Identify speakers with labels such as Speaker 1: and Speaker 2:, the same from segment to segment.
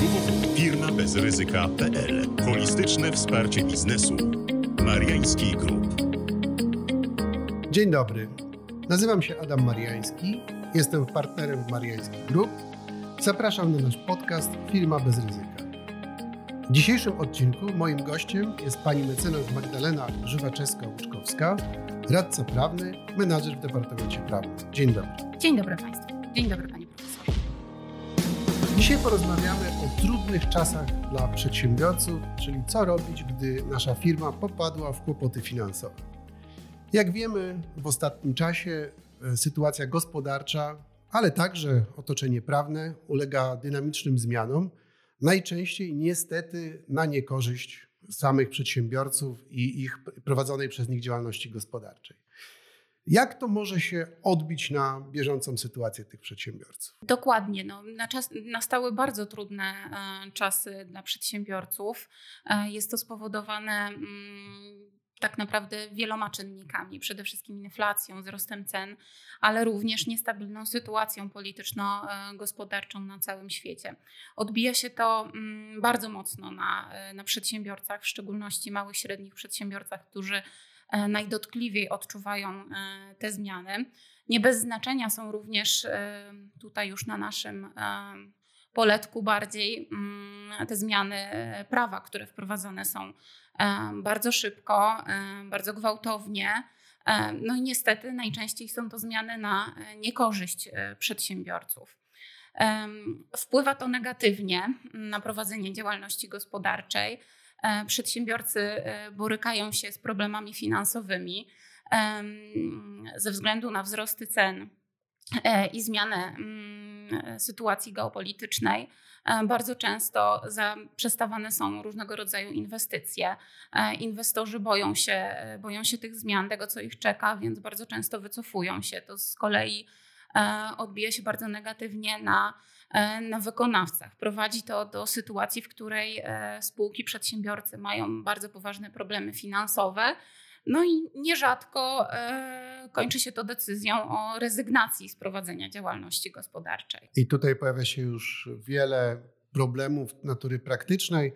Speaker 1: www.firmabezryzyka.pl Holistyczne wsparcie biznesu. Mariański Group.
Speaker 2: Dzień dobry. Nazywam się Adam Mariański. Jestem partnerem w Mariański Group. Zapraszam na nasz podcast Firma bez ryzyka. W dzisiejszym odcinku moim gościem jest pani mecenas Magdalena Żywaczewska-Łuczkowska, radca prawny, menadżer w Departamencie Prawnym. Dzień dobry.
Speaker 3: Dzień dobry Państwu. Dzień dobry.
Speaker 2: Dzisiaj porozmawiamy o trudnych czasach dla przedsiębiorców, czyli co robić, gdy nasza firma popadła w kłopoty finansowe. Jak wiemy, w ostatnim czasie e, sytuacja gospodarcza, ale także otoczenie prawne ulega dynamicznym zmianom, najczęściej niestety na niekorzyść samych przedsiębiorców i ich prowadzonej przez nich działalności gospodarczej. Jak to może się odbić na bieżącą sytuację tych przedsiębiorców?
Speaker 3: Dokładnie. No, na czas, nastały bardzo trudne e, czasy dla przedsiębiorców. E, jest to spowodowane mm, tak naprawdę wieloma czynnikami, przede wszystkim inflacją, wzrostem cen, ale również niestabilną sytuacją polityczno-gospodarczą na całym świecie. Odbija się to mm, bardzo mocno na, e, na przedsiębiorcach, w szczególności małych, średnich przedsiębiorcach, którzy E, najdotkliwiej odczuwają e, te zmiany. Nie bez znaczenia są również e, tutaj już na naszym poletku bardziej mm, te zmiany prawa, które wprowadzone są bardzo szybko, bardzo gwałtownie. No i niestety najczęściej są to zmiany na niekorzyść przedsiębiorców. Wpływa to negatywnie na prowadzenie działalności gospodarczej. E, przedsiębiorcy e, borykają się z problemami finansowymi ze względu na wzrosty cen e, i zmianę mm, sytuacji geopolitycznej. Bardzo często przestawane są różnego rodzaju inwestycje. Inwestorzy boją się, boją się tych zmian, tego co ich czeka, więc bardzo często wycofują się. To z kolei odbija się bardzo negatywnie na na wykonawcach. Prowadzi to do sytuacji, w której e, spółki, przedsiębiorcy mają bardzo poważne problemy finansowe. No i nierzadko e, kończy się to decyzją o rezygnacji z prowadzenia działalności gospodarczej.
Speaker 2: I tutaj pojawia się już wiele problemów natury praktycznej,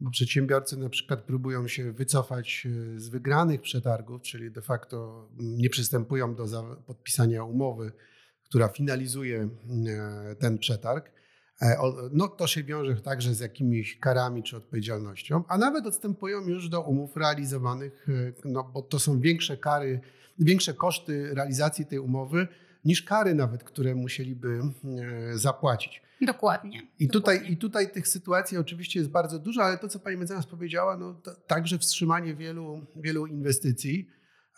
Speaker 2: bo przedsiębiorcy na przykład próbują się wycofać z wygranych przetargów, czyli de facto nie przystępują do podpisania umowy która finalizuje e, ten przetarg, e, no to się wiąże także z jakimiś karami czy odpowiedzialnością, a nawet odstępują już do umów realizowanych, e, no bo to są większe kary, większe koszty realizacji tej umowy niż kary nawet, które musieliby zapłacić.
Speaker 3: Dokładnie.
Speaker 2: I,
Speaker 3: dokładnie.
Speaker 2: Tutaj, I tutaj tych sytuacji oczywiście jest bardzo dużo, ale to, co pani mecenas powiedziała, no, także wstrzymanie wielu, wielu inwestycji.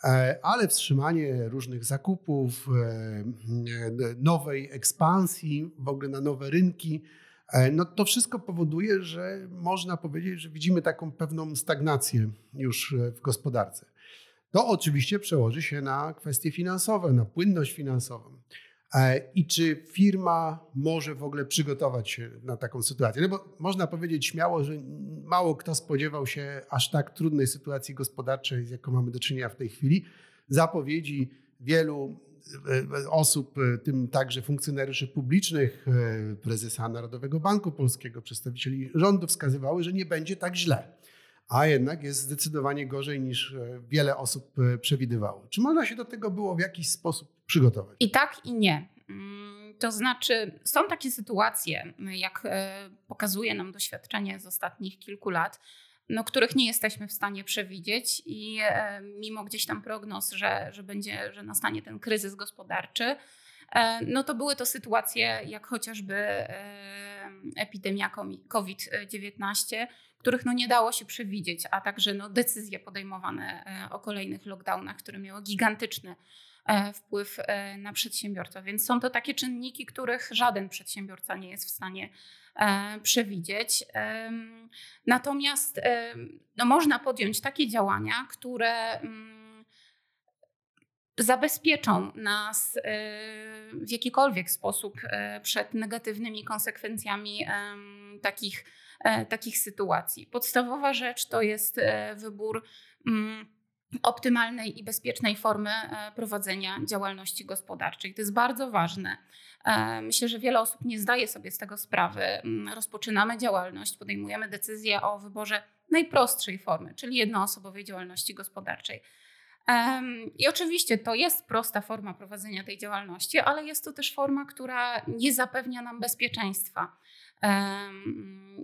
Speaker 2: E, ale wstrzymanie różnych zakupów, e, e, nowej ekspansji w ogóle na nowe rynki, no to wszystko powoduje, że można powiedzieć, że widzimy taką pewną stagnację już w gospodarce. To oczywiście przełoży się na kwestie finansowe, na płynność finansową. E, I czy firma może w ogóle przygotować się na taką sytuację? No bo można powiedzieć śmiało, że mało kto spodziewał się aż tak trudnej sytuacji gospodarczej, z jaką mamy do czynienia w tej chwili. Zapowiedzi wielu e, osób, e, tym także funkcjonariuszy publicznych, prezesa Narodowego Banku Polskiego, przedstawicieli rządu wskazywały, że nie będzie tak źle. A jednak jest zdecydowanie gorzej niż wiele osób przewidywało. Czy można się do tego było w jakiś sposób przygotować.
Speaker 3: I tak, i nie. Mm, to znaczy, są takie sytuacje, jak e, pokazuje nam doświadczenie z ostatnich kilku lat, no, których nie jesteśmy w stanie przewidzieć, i e, mimo gdzieś tam prognoz, że, że, będzie, że nastanie ten kryzys gospodarczy, e, no to były to sytuacje jak chociażby epidemia COVID-19, których no nie dało się przewidzieć, a także no decyzje podejmowane o kolejnych lockdownach, które miały gigantyczny E, wpływ e, na przedsiębiorcę. Więc są to takie czynniki, których żaden przedsiębiorca nie jest w stanie e, przewidzieć. Natomiast no, można podjąć takie działania, które mm, zabezpieczą nas w jakikolwiek sposób przed negatywnymi konsekwencjami takich, takich sytuacji. Podstawowa rzecz to jest wybór mm, optymalnej i bezpiecznej formy e, prowadzenia działalności gospodarczej. To jest bardzo ważne. E, myślę, że wiele osób nie zdaje sobie z tego sprawy. Mm, rozpoczynamy działalność, podejmujemy decyzję o wyborze najprostszej formy, czyli jednoosobowej działalności gospodarczej. I oczywiście to jest prosta forma prowadzenia tej działalności, ale jest to też forma, która nie zapewnia nam bezpieczeństwa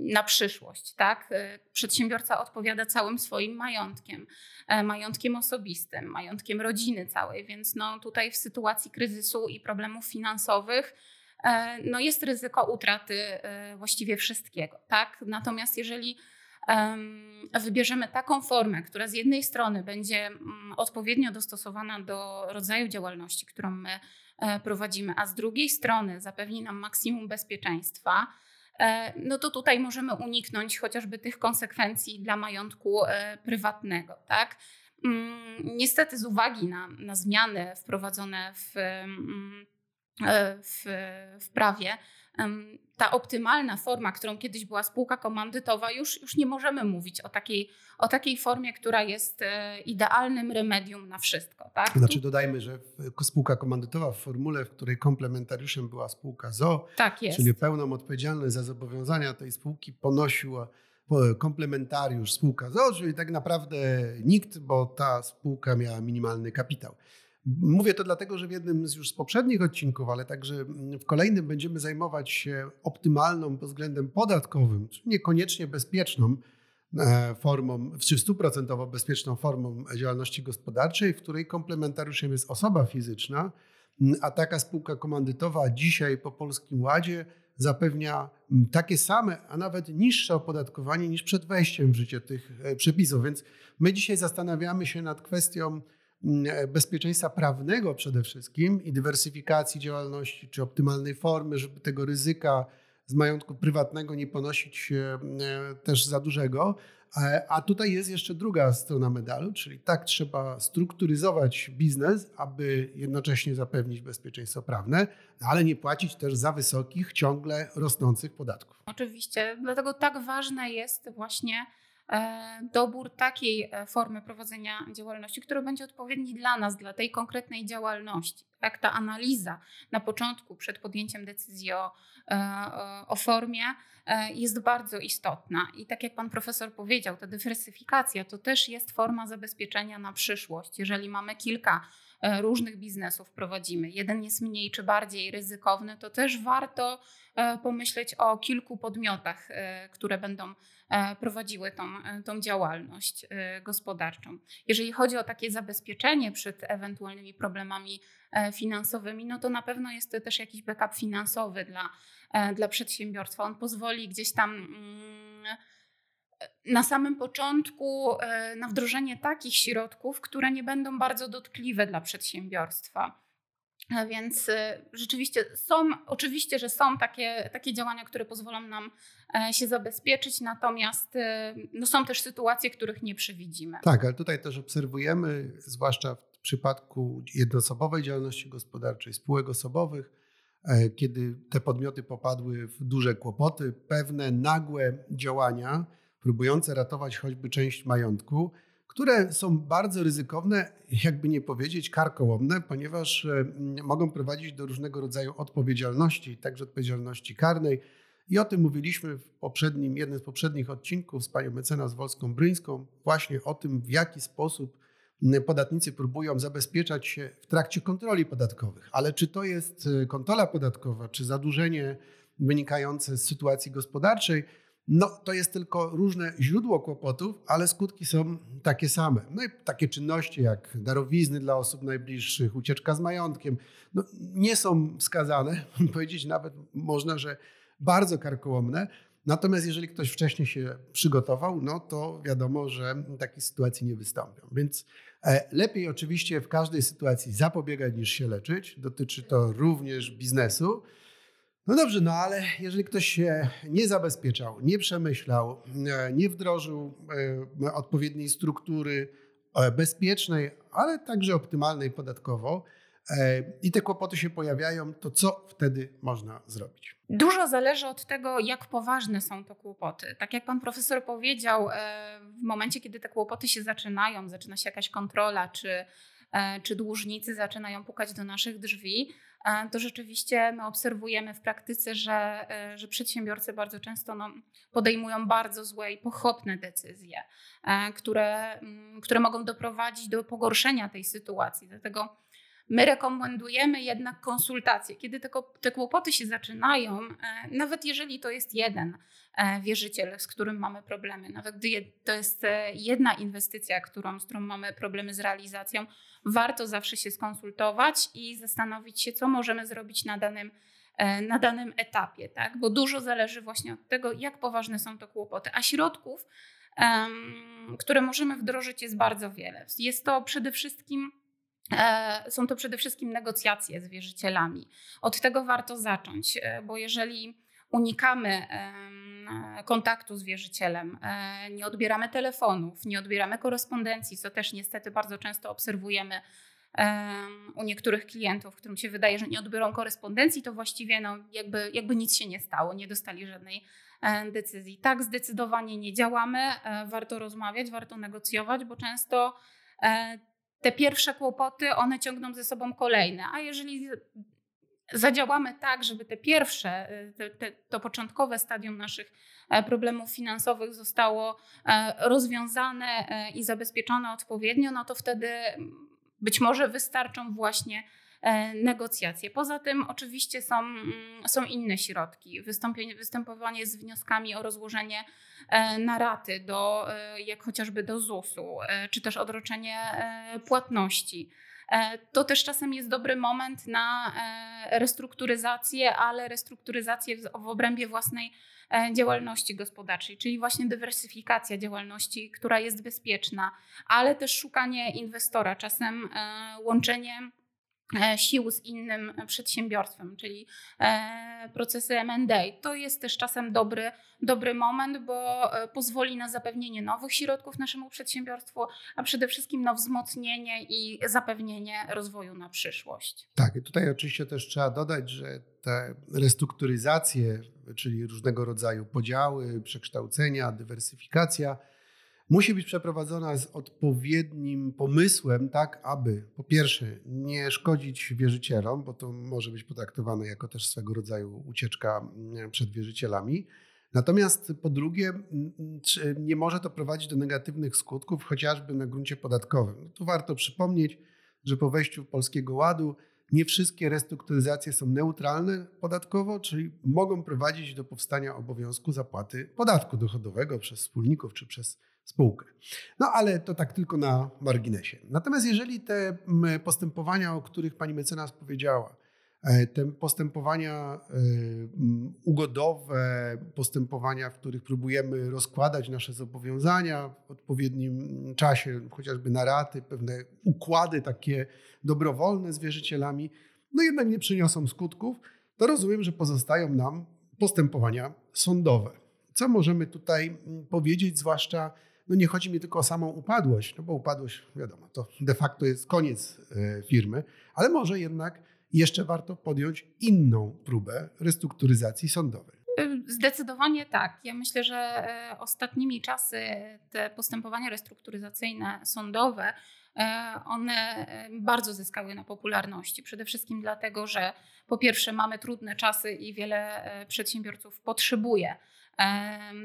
Speaker 3: na przyszłość. Tak? E, przedsiębiorca odpowiada całym swoim majątkiem, e, majątkiem osobistym, majątkiem rodziny całej, więc no tutaj w sytuacji kryzysu i problemów finansowych e, no jest ryzyko utraty właściwie wszystkiego. Tak? Natomiast jeżeli wybierzemy taką formę, która z jednej strony będzie odpowiednio dostosowana do rodzaju działalności, którą my prowadzimy, a z drugiej strony zapewni nam maksimum bezpieczeństwa, no to tutaj możemy uniknąć chociażby tych konsekwencji dla majątku e, prywatnego. Tak? Mm, niestety, z uwagi na, na zmiany wprowadzone w, mm, e, w, w prawie, ta optymalna forma, którą kiedyś była spółka komandytowa, już, już nie możemy mówić o takiej, o takiej formie, która jest e, idealnym remedium na wszystko. Tak?
Speaker 2: Znaczy dodajmy, że spółka komandytowa w formule, w której komplementariuszem była spółka ZO,
Speaker 3: tak
Speaker 2: czyli pełną odpowiedzialność za zobowiązania tej spółki ponosił komplementariusz spółka ZO, czyli tak naprawdę nikt, bo ta spółka miała minimalny kapitał. Mówię to dlatego, że w jednym z już z poprzednich odcinków, ale także w kolejnym będziemy zajmować się optymalną pod względem podatkowym, czy niekoniecznie bezpieczną e, formą, czy stuprocentowo bezpieczną formą działalności gospodarczej, w której komplementariuszem jest osoba fizyczna, a taka spółka komandytowa dzisiaj po Polskim Ładzie zapewnia takie same, a nawet niższe opodatkowanie niż przed wejściem w życie tych e, przepisów. Więc my dzisiaj zastanawiamy się nad kwestią, bezpieczeństwa prawnego przede wszystkim i dywersyfikacji działalności, czy optymalnej formy, żeby tego ryzyka z majątku prywatnego nie ponosić e, też za dużego. E, a tutaj jest jeszcze druga strona medalu, czyli tak trzeba strukturyzować biznes, aby jednocześnie zapewnić bezpieczeństwo prawne, ale nie płacić też za wysokich, ciągle rosnących podatków.
Speaker 3: Oczywiście, dlatego tak ważne jest właśnie E, dobór takiej e, formy prowadzenia działalności, który będzie odpowiedni dla nas, dla tej konkretnej działalności. Tak, ta analiza na początku, przed podjęciem decyzji o, e, o formie, jest bardzo istotna. I tak jak pan profesor powiedział, ta dywersyfikacja to też jest forma zabezpieczenia na przyszłość. Jeżeli mamy kilka różnych biznesów prowadzimy, jeden jest mniej czy bardziej ryzykowny, to też warto pomyśleć o kilku podmiotach, które będą E, prowadziły tą, e, tą działalność e, gospodarczą. Jeżeli chodzi o takie zabezpieczenie przed ewentualnymi problemami finansowymi, no to na pewno jest to też jakiś backup finansowy dla, dla przedsiębiorstwa. On pozwoli gdzieś tam mm, na samym początku na wdrożenie takich środków, które nie będą bardzo dotkliwe dla przedsiębiorstwa. Więc rzeczywiście są, oczywiście, że są takie, takie działania, które pozwolą nam E, się zabezpieczyć, natomiast e, no, są też sytuacje, których nie przewidzimy.
Speaker 2: Tak, ale tutaj też obserwujemy, zwłaszcza w przypadku jednoosobowej działalności gospodarczej, spółek osobowych, e, kiedy te podmioty popadły w duże kłopoty, pewne nagłe działania próbujące ratować choćby część majątku, które są bardzo ryzykowne, jakby nie powiedzieć karkołomne, ponieważ mogą prowadzić do różnego rodzaju odpowiedzialności, także odpowiedzialności karnej, i o tym mówiliśmy w poprzednim, jednym z poprzednich odcinków z panią mecenas Wolską-Bryńską, właśnie o tym, w jaki sposób podatnicy próbują zabezpieczać się w trakcie kontroli podatkowych. Ale czy to jest e, kontrola podatkowa, czy zadłużenie wynikające z sytuacji gospodarczej, no to jest tylko różne źródło kłopotów, ale skutki są takie same. No i takie czynności jak darowizny dla osób najbliższych, ucieczka z majątkiem, no nie są wskazane, powiedzieć nawet można, że bardzo karkołomne. Natomiast jeżeli ktoś wcześniej się przygotował, no to wiadomo, że takie sytuacje nie wystąpią. Więc e, lepiej oczywiście w każdej sytuacji zapobiegać niż się leczyć. Dotyczy to również biznesu. No dobrze, no ale jeżeli ktoś się nie zabezpieczał, nie przemyślał, e, nie wdrożył e, odpowiedniej struktury bezpiecznej, ale także optymalnej podatkowo, i te kłopoty się pojawiają, to co wtedy można zrobić?
Speaker 3: Dużo zależy od tego, jak poważne są to kłopoty. Tak jak pan profesor powiedział, w momencie, kiedy te kłopoty się zaczynają, zaczyna się jakaś kontrola, czy, czy dłużnicy zaczynają pukać do naszych drzwi, to rzeczywiście my obserwujemy w praktyce, że, e, że przedsiębiorcy bardzo często no, podejmują bardzo złe i pochopne decyzje, e, które, mm, które mogą doprowadzić do pogorszenia tej sytuacji. Dlatego My rekomendujemy jednak konsultacje. Kiedy te, te kłopoty się zaczynają, e, nawet jeżeli to jest jeden wierzyciel, z którym mamy problemy, nawet gdy to jest jedna inwestycja, którą, z którą mamy problemy z realizacją, warto zawsze się skonsultować i zastanowić się, co możemy zrobić na danym, e, na danym etapie, tak? bo dużo zależy właśnie od tego, jak poważne są to kłopoty. A środków, które możemy wdrożyć, jest bardzo wiele. Jest to przede wszystkim e, są to przede wszystkim negocjacje z wierzycielami. Od tego warto zacząć, e, bo jeżeli unikamy kontaktu z wierzycielem, e, nie odbieramy telefonów, nie odbieramy korespondencji, co też niestety bardzo często obserwujemy u niektórych klientów, którym się wydaje, że nie odbiorą korespondencji, to właściwie no, jakby, jakby nic się nie stało, nie dostali żadnej e, decyzji. Tak, zdecydowanie nie działamy, e, warto rozmawiać, warto negocjować, bo często te pierwsze kłopoty, one ciągną ze sobą kolejne, a jeżeli zadziałamy tak, żeby te pierwsze, y, te, te, to początkowe stadium naszych e, problemów finansowych zostało e, rozwiązane e, i zabezpieczone odpowiednio, no to wtedy mm, być może wystarczą właśnie negocjacje. Poza tym oczywiście są, mm, są inne środki. Występowanie z wnioskami o rozłożenie na raty, do, jak chociażby do ZUS-u, czy też odroczenie płatności. E, to też czasem jest dobry moment na e, restrukturyzację, ale restrukturyzację w obrębie własnej e, działalności gospodarczej, czyli właśnie dywersyfikacja działalności, która jest bezpieczna, ale też szukanie inwestora, czasem łączenie E, sił z innym przedsiębiorstwem, czyli e, procesy M&A. To jest też czasem dobry, dobry moment, bo e, pozwoli na zapewnienie nowych środków naszemu przedsiębiorstwu, a przede wszystkim na wzmocnienie i zapewnienie rozwoju na przyszłość.
Speaker 2: Tak, i tutaj oczywiście też trzeba dodać, że te restrukturyzacje, czyli różnego rodzaju podziały, przekształcenia, dywersyfikacja, musi być przeprowadzona z odpowiednim pomysłem, tak aby po pierwsze nie szkodzić wierzycielom, bo to może być potraktowane jako też swego rodzaju ucieczka mm, przed wierzycielami. Natomiast po drugie, mm, nie może to prowadzić do negatywnych skutków, chociażby na gruncie podatkowym. No tu warto przypomnieć, że po wejściu Polskiego Ładu nie wszystkie restrukturyzacje są neutralne podatkowo, czyli mogą prowadzić do powstania obowiązku zapłaty podatku dochodowego przez wspólników czy przez spółkę. No ale to tak tylko na marginesie. Natomiast jeżeli te postępowania, o których pani mecenas powiedziała, e, te postępowania e, ugodowe, postępowania, w których próbujemy rozkładać nasze zobowiązania w odpowiednim czasie, chociażby na raty, pewne układy takie dobrowolne z wierzycielami, no jednak nie przyniosą skutków, to rozumiem, że pozostają nam postępowania sądowe. Co możemy tutaj powiedzieć, zwłaszcza no nie chodzi mi tylko o samą upadłość, no bo upadłość, wiadomo, to de facto jest koniec e, firmy, ale może jednak jeszcze warto podjąć inną próbę restrukturyzacji sądowej.
Speaker 3: Zdecydowanie tak. Ja myślę, że e, ostatnimi czasy te postępowania restrukturyzacyjne sądowe e, one bardzo zyskały na popularności. Przede wszystkim dlatego, że po pierwsze mamy trudne czasy i wiele przedsiębiorców potrzebuje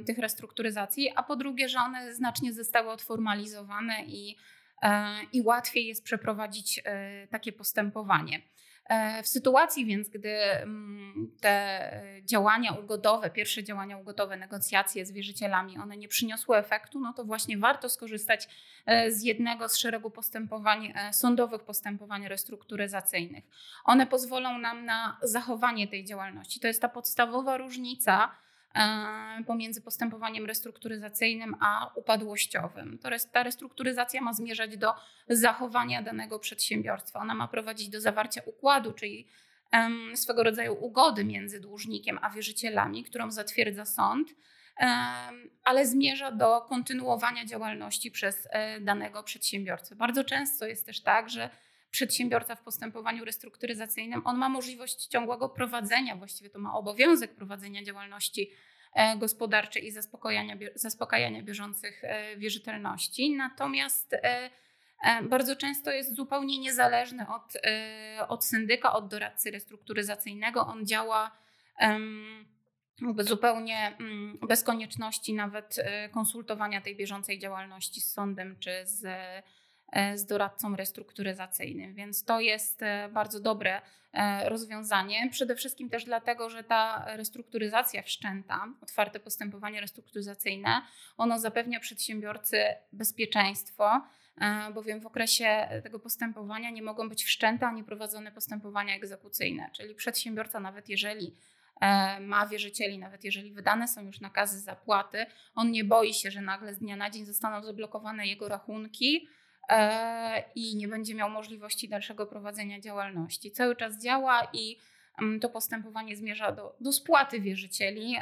Speaker 3: tych restrukturyzacji, a po drugie, że one znacznie zostały odformalizowane i, e, i łatwiej jest przeprowadzić e, takie postępowanie. E, w sytuacji więc, gdy mm, te działania ugodowe, pierwsze działania ugodowe, negocjacje z wierzycielami, one nie przyniosły efektu, no to właśnie warto skorzystać z jednego z szeregu postępowań, sądowych postępowań restrukturyzacyjnych. One pozwolą nam na zachowanie tej działalności. To jest ta podstawowa różnica pomiędzy postępowaniem restrukturyzacyjnym a upadłościowym. Ta restrukturyzacja ma zmierzać do zachowania danego przedsiębiorstwa. Ona ma prowadzić do zawarcia układu, czyli swego rodzaju ugody między dłużnikiem a wierzycielami, którą zatwierdza sąd, ale zmierza do kontynuowania działalności przez e, danego przedsiębiorcę. Bardzo często jest też tak, że przedsiębiorca w postępowaniu restrukturyzacyjnym, on ma możliwość ciągłego prowadzenia, właściwie to ma obowiązek prowadzenia działalności e, gospodarczej i zaspokajania, zaspokajania bieżących e, wierzytelności. Natomiast bardzo często jest zupełnie niezależny od, od syndyka, od doradcy restrukturyzacyjnego. On działa zupełnie mm, bez konieczności nawet konsultowania tej bieżącej działalności z sądem czy z E, z doradcą restrukturyzacyjnym, więc to jest e, bardzo dobre e, rozwiązanie. Przede wszystkim też dlatego, że ta restrukturyzacja wszczęta, otwarte postępowanie restrukturyzacyjne, ono zapewnia przedsiębiorcy bezpieczeństwo, bowiem w okresie tego postępowania nie mogą być wszczęte ani prowadzone postępowania egzekucyjne, czyli przedsiębiorca nawet jeżeli ma wierzycieli, nawet jeżeli wydane są już nakazy zapłaty, on nie boi się, że nagle z dnia na dzień zostaną zablokowane jego rachunki, E, i nie będzie miał możliwości dalszego prowadzenia działalności. Cały czas działa i mm, to postępowanie zmierza do, do spłaty wierzycieli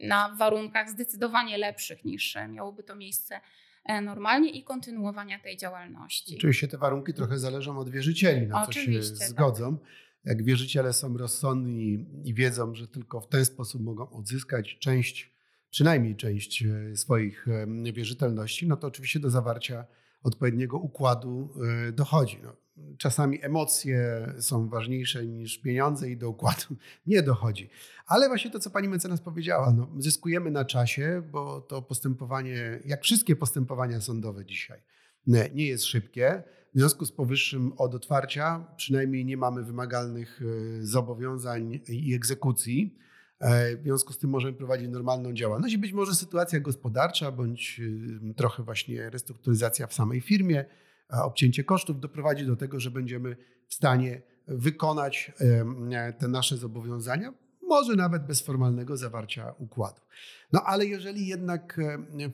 Speaker 3: na warunkach zdecydowanie lepszych niż miałoby to miejsce e, normalnie i kontynuowania tej działalności.
Speaker 2: Oczywiście te warunki trochę zależą od wierzycieli, na co się tak. zgodzą. Tak. Jak wierzyciele są rozsądni i wiedzą, że tylko w ten sposób mogą odzyskać część, przynajmniej część e, swoich wierzytelności, no to oczywiście do zawarcia odpowiedniego układu y, dochodzi. No, czasami emocje są ważniejsze niż pieniądze i do układu nie dochodzi. Ale właśnie to, co pani mecenas powiedziała, no, zyskujemy na czasie, bo to postępowanie, jak wszystkie postępowania sądowe dzisiaj, nie jest szybkie. W związku z powyższym od otwarcia przynajmniej nie mamy wymagalnych y, zobowiązań i egzekucji. E, w związku z tym możemy prowadzić normalną działalność i być może sytuacja gospodarcza bądź trochę właśnie restrukturyzacja w samej firmie, obcięcie kosztów doprowadzi do tego, że będziemy w stanie wykonać te nasze zobowiązania, może nawet bez formalnego zawarcia układu. No ale jeżeli jednak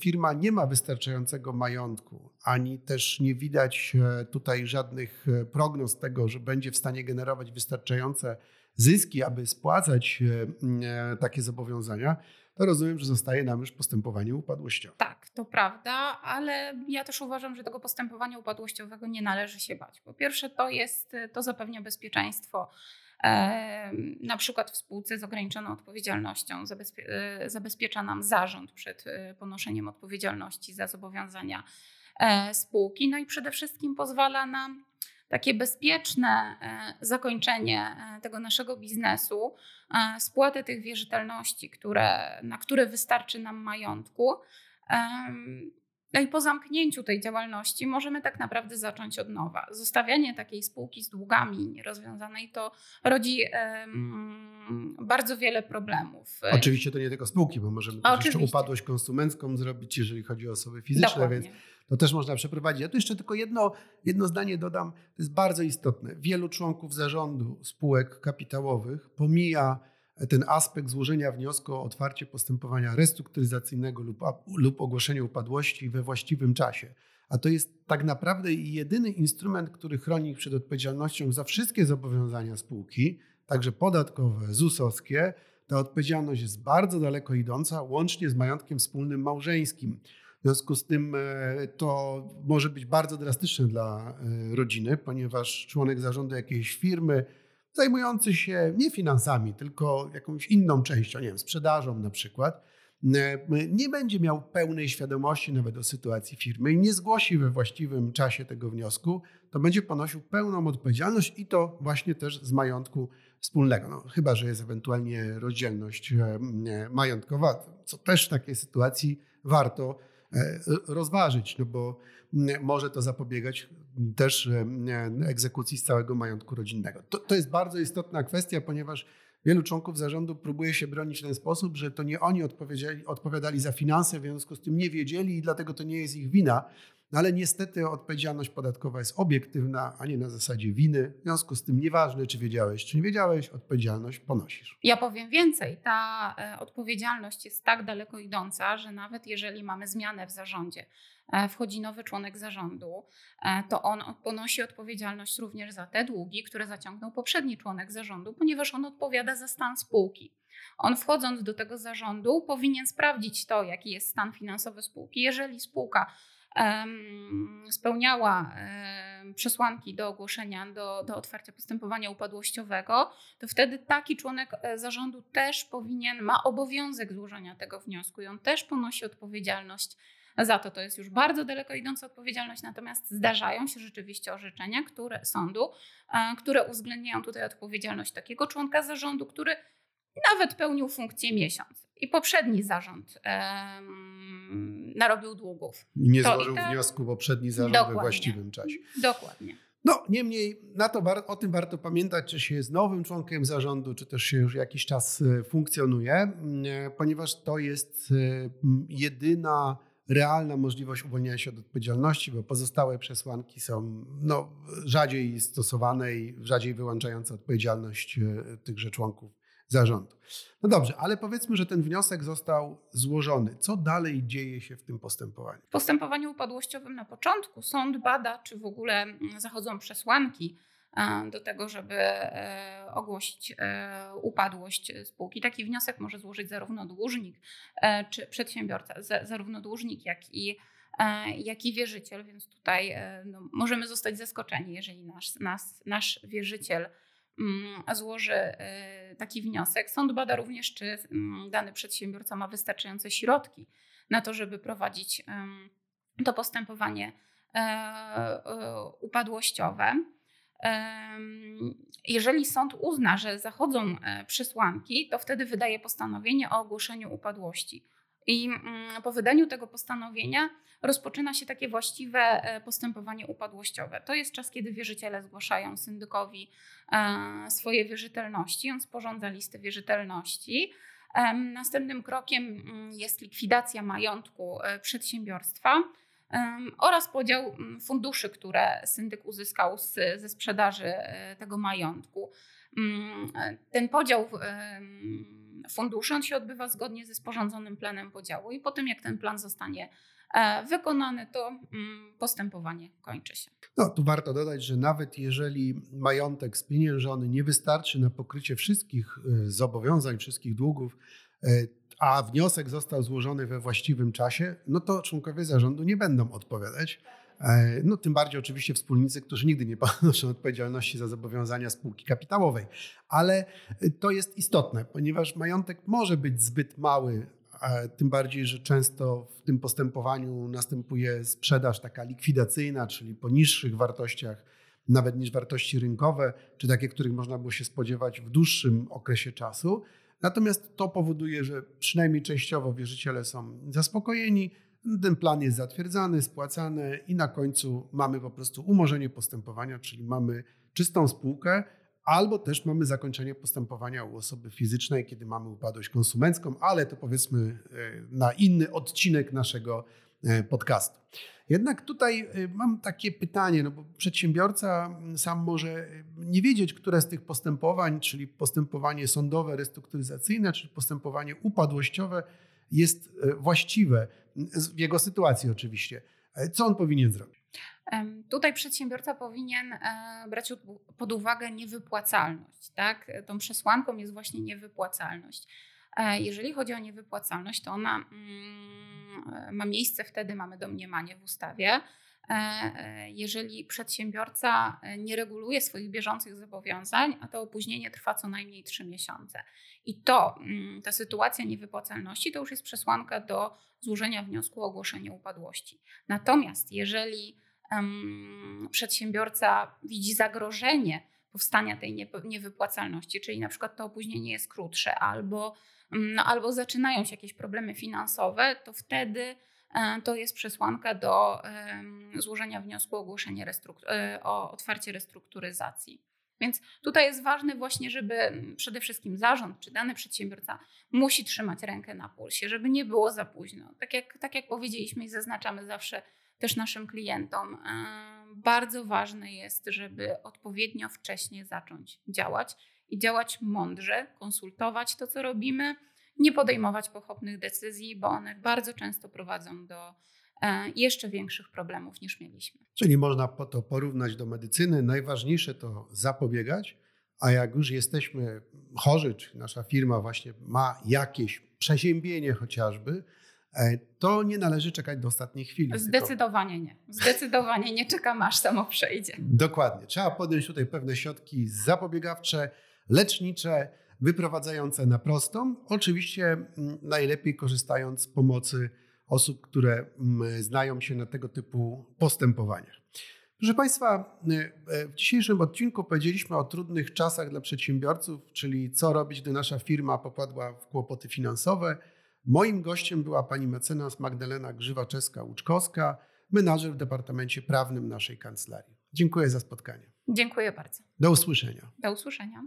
Speaker 2: firma nie ma wystarczającego majątku, ani też nie widać e, tutaj żadnych e, prognoz tego, że będzie w stanie generować wystarczające zyski, aby spłacać e, e, takie zobowiązania, to rozumiem, że zostaje nam już postępowanie upadłościowe.
Speaker 3: Tak, to prawda, ale ja też uważam, że tego postępowania upadłościowego nie należy się bać. Po pierwsze, to jest, to zapewnia bezpieczeństwo. E, na przykład w spółce z ograniczoną odpowiedzialnością zabezpie zabezpiecza nam zarząd przed ponoszeniem odpowiedzialności za zobowiązania spółki. No i przede wszystkim pozwala nam takie bezpieczne e, zakończenie e, tego naszego biznesu, e, spłatę tych wierzytelności, które, na które wystarczy nam majątku. No i po zamknięciu tej działalności możemy tak naprawdę zacząć od nowa. Zostawianie takiej spółki z długami nierozwiązanej to rodzi um, bardzo wiele problemów.
Speaker 2: Oczywiście to nie tylko spółki, bo możemy też jeszcze upadłość konsumencką zrobić, jeżeli chodzi o osoby fizyczne, Dokładnie. więc to też można przeprowadzić. Ja tu jeszcze tylko jedno, jedno zdanie dodam, to jest bardzo istotne. Wielu członków zarządu spółek kapitałowych pomija ten aspekt złożenia wniosku o otwarcie postępowania restrukturyzacyjnego lub, lub ogłoszenie upadłości we właściwym czasie. A to jest tak naprawdę jedyny instrument, który chroni przed odpowiedzialnością za wszystkie zobowiązania spółki, także podatkowe, ZUS-owskie. Ta odpowiedzialność jest bardzo daleko idąca, łącznie z majątkiem wspólnym małżeńskim. W związku z tym e, to może być bardzo drastyczne dla e, rodziny, ponieważ członek zarządu jakiejś firmy, zajmujący się nie finansami, tylko jakąś inną częścią, nie wiem, sprzedażą na przykład, e, nie będzie miał pełnej świadomości nawet o sytuacji firmy i nie zgłosi we właściwym czasie tego wniosku, to będzie ponosił pełną odpowiedzialność i to właśnie też z majątku wspólnego. No, chyba, że jest ewentualnie rozdzielność majątkowa, co też w takiej sytuacji warto rozważyć, no bo może to zapobiegać też e, egzekucji z całego majątku rodzinnego. To, to jest bardzo istotna kwestia, ponieważ wielu członków zarządu próbuje się bronić w ten sposób, że to nie oni odpowiadali za finanse, w związku z tym nie wiedzieli i dlatego to nie jest ich wina. No ale niestety odpowiedzialność podatkowa jest obiektywna, a nie na zasadzie winy. W związku z tym nieważne, czy wiedziałeś, czy nie wiedziałeś, odpowiedzialność ponosisz.
Speaker 3: Ja powiem więcej. Ta e, odpowiedzialność jest tak daleko idąca, że nawet jeżeli mamy zmianę w zarządzie, e, wchodzi nowy członek zarządu, e, to on ponosi odpowiedzialność również za te długi, które zaciągnął poprzedni członek zarządu, ponieważ on odpowiada za stan spółki. On wchodząc do tego zarządu powinien sprawdzić to, jaki jest stan finansowy spółki. Jeżeli spółka spełniała przesłanki do ogłoszenia, do, do otwarcia postępowania upadłościowego, to wtedy taki członek e, zarządu też powinien, ma obowiązek złożenia tego wniosku i on też ponosi odpowiedzialność za to. To jest już bardzo daleko idąca odpowiedzialność, natomiast zdarzają się rzeczywiście orzeczenia które, sądu, które uwzględniają tutaj odpowiedzialność takiego członka zarządu, który nawet pełnił funkcję miesiąc. I poprzedni zarząd um, narobił długów.
Speaker 2: Nie to złożył i wniosku poprzedni zarząd Dokładnie. we właściwym czasie.
Speaker 3: Dokładnie.
Speaker 2: No, niemniej na to, o tym warto pamiętać, czy się jest nowym członkiem zarządu, czy też się już jakiś czas e, funkcjonuje, e, ponieważ to jest e, jedyna realna możliwość uwolnienia się od odpowiedzialności, bo pozostałe przesłanki są no, rzadziej stosowane i rzadziej wyłączające odpowiedzialność tychże członków zarządu. No dobrze, ale powiedzmy, że ten wniosek został złożony. Co dalej dzieje się w tym postępowaniu?
Speaker 3: W postępowaniu upadłościowym na początku sąd bada, czy w ogóle mm, zachodzą przesłanki e, do tego, żeby e, ogłosić e, upadłość spółki. Taki wniosek może złożyć zarówno dłużnik czy przedsiębiorca, zarówno dłużnik, jak i jak i wierzyciel, więc tutaj no, możemy zostać zaskoczeni, jeżeli nasz, nas, nasz wierzyciel złoży y, taki wniosek. Sąd bada również, czy mm, dany przedsiębiorca ma wystarczające środki na to, żeby prowadzić to postępowanie e, e, upadłościowe. Jeżeli sąd uzna, że zachodzą e, przesłanki, to wtedy wydaje postanowienie o ogłoszeniu upadłości. I mm, po wydaniu tego postanowienia rozpoczyna się takie właściwe e, postępowanie upadłościowe. To jest czas, kiedy wierzyciele zgłaszają syndykowi e, swoje wierzytelności. On sporządza listę wierzytelności. Następnym krokiem mm, jest likwidacja majątku e, przedsiębiorstwa oraz podział mm, funduszy, które syndyk uzyskał z, ze sprzedaży tego majątku. Ten podział funduszy on się odbywa zgodnie ze sporządzonym planem podziału i po tym jak ten plan zostanie e, wykonany, to mm, postępowanie kończy się.
Speaker 2: No, tu warto dodać, że nawet jeżeli majątek spieniężony nie wystarczy na pokrycie wszystkich e, zobowiązań, wszystkich długów, e, a wniosek został złożony we właściwym czasie, no to członkowie zarządu nie będą odpowiadać. No, tym bardziej oczywiście wspólnicy, którzy nigdy nie ponoszą odpowiedzialności za zobowiązania spółki kapitałowej. Ale to jest istotne, ponieważ majątek może być zbyt mały, tym bardziej, że często w tym postępowaniu następuje sprzedaż taka likwidacyjna, czyli po niższych wartościach, nawet niż wartości rynkowe, czy takie, których można było się spodziewać w dłuższym okresie czasu. Natomiast to powoduje, że przynajmniej częściowo wierzyciele są zaspokojeni, ten plan jest zatwierdzany, spłacany i na końcu mamy po prostu umorzenie postępowania, czyli mamy czystą spółkę, albo też mamy zakończenie postępowania u osoby fizycznej, kiedy mamy upadłość konsumencką, ale to powiedzmy e, na inny odcinek naszego e, podcastu. Jednak tutaj e, mam takie pytanie, no bo przedsiębiorca sam może nie wiedzieć, które z tych postępowań, czyli postępowanie sądowe, restrukturyzacyjne, czy postępowanie upadłościowe jest właściwe w jego sytuacji oczywiście. Co on powinien zrobić?
Speaker 3: Tutaj przedsiębiorca powinien e, brać pod uwagę niewypłacalność. Tak? Tą przesłanką jest właśnie niewypłacalność. E, jeżeli chodzi o niewypłacalność, to ona mm, ma miejsce wtedy, mamy domniemanie w ustawie, e, jeżeli przedsiębiorca nie reguluje swoich bieżących zobowiązań, a to opóźnienie trwa co najmniej 3 miesiące. I to, mm, ta sytuacja niewypłacalności to już jest przesłanka do złożenia wniosku o ogłoszenie upadłości. Natomiast jeżeli um, przedsiębiorca widzi zagrożenie powstania tej niewypłacalności, czyli na przykład to opóźnienie jest krótsze albo, mm, no, albo zaczynają się jakieś problemy finansowe, to wtedy e, to jest przesłanka do złożenia wniosku o ogłoszenie e, o otwarcie restrukturyzacji. Więc tutaj jest ważne właśnie, żeby przede wszystkim zarząd czy dany przedsiębiorca musi trzymać rękę na pulsie, żeby nie było za późno. Tak jak, tak jak powiedzieliśmy i zaznaczamy zawsze też naszym klientom, e, bardzo ważne jest, żeby odpowiednio wcześnie zacząć działać i działać mądrze, konsultować to, co robimy, nie podejmować pochopnych decyzji, bo one bardzo często prowadzą do E, jeszcze większych problemów niż mieliśmy.
Speaker 2: Czyli można to porównać do medycyny. Najważniejsze to zapobiegać, a jak już jesteśmy chorzy, czy nasza firma właśnie ma jakieś przeziębienie chociażby, e, to nie należy czekać do ostatniej chwili.
Speaker 3: Zdecydowanie nie. Zdecydowanie nie czekam, aż samo przejdzie.
Speaker 2: Dokładnie. Trzeba podjąć tutaj pewne środki zapobiegawcze, lecznicze, wyprowadzające na prostą. Oczywiście mm, najlepiej korzystając z pomocy osób, które mm, znają się na tego typu postępowaniach. Proszę Państwa, y, y, w dzisiejszym odcinku powiedzieliśmy o trudnych czasach dla przedsiębiorców, czyli co robić, gdy nasza firma popadła w kłopoty finansowe. Moim gościem była pani mecenas Magdalena Grzywaczewska-Łuczkowska, menażer w Departamencie Prawnym naszej kancelarii. Dziękuję za spotkanie.
Speaker 3: Dziękuję bardzo.
Speaker 2: Do usłyszenia.
Speaker 3: Do usłyszenia.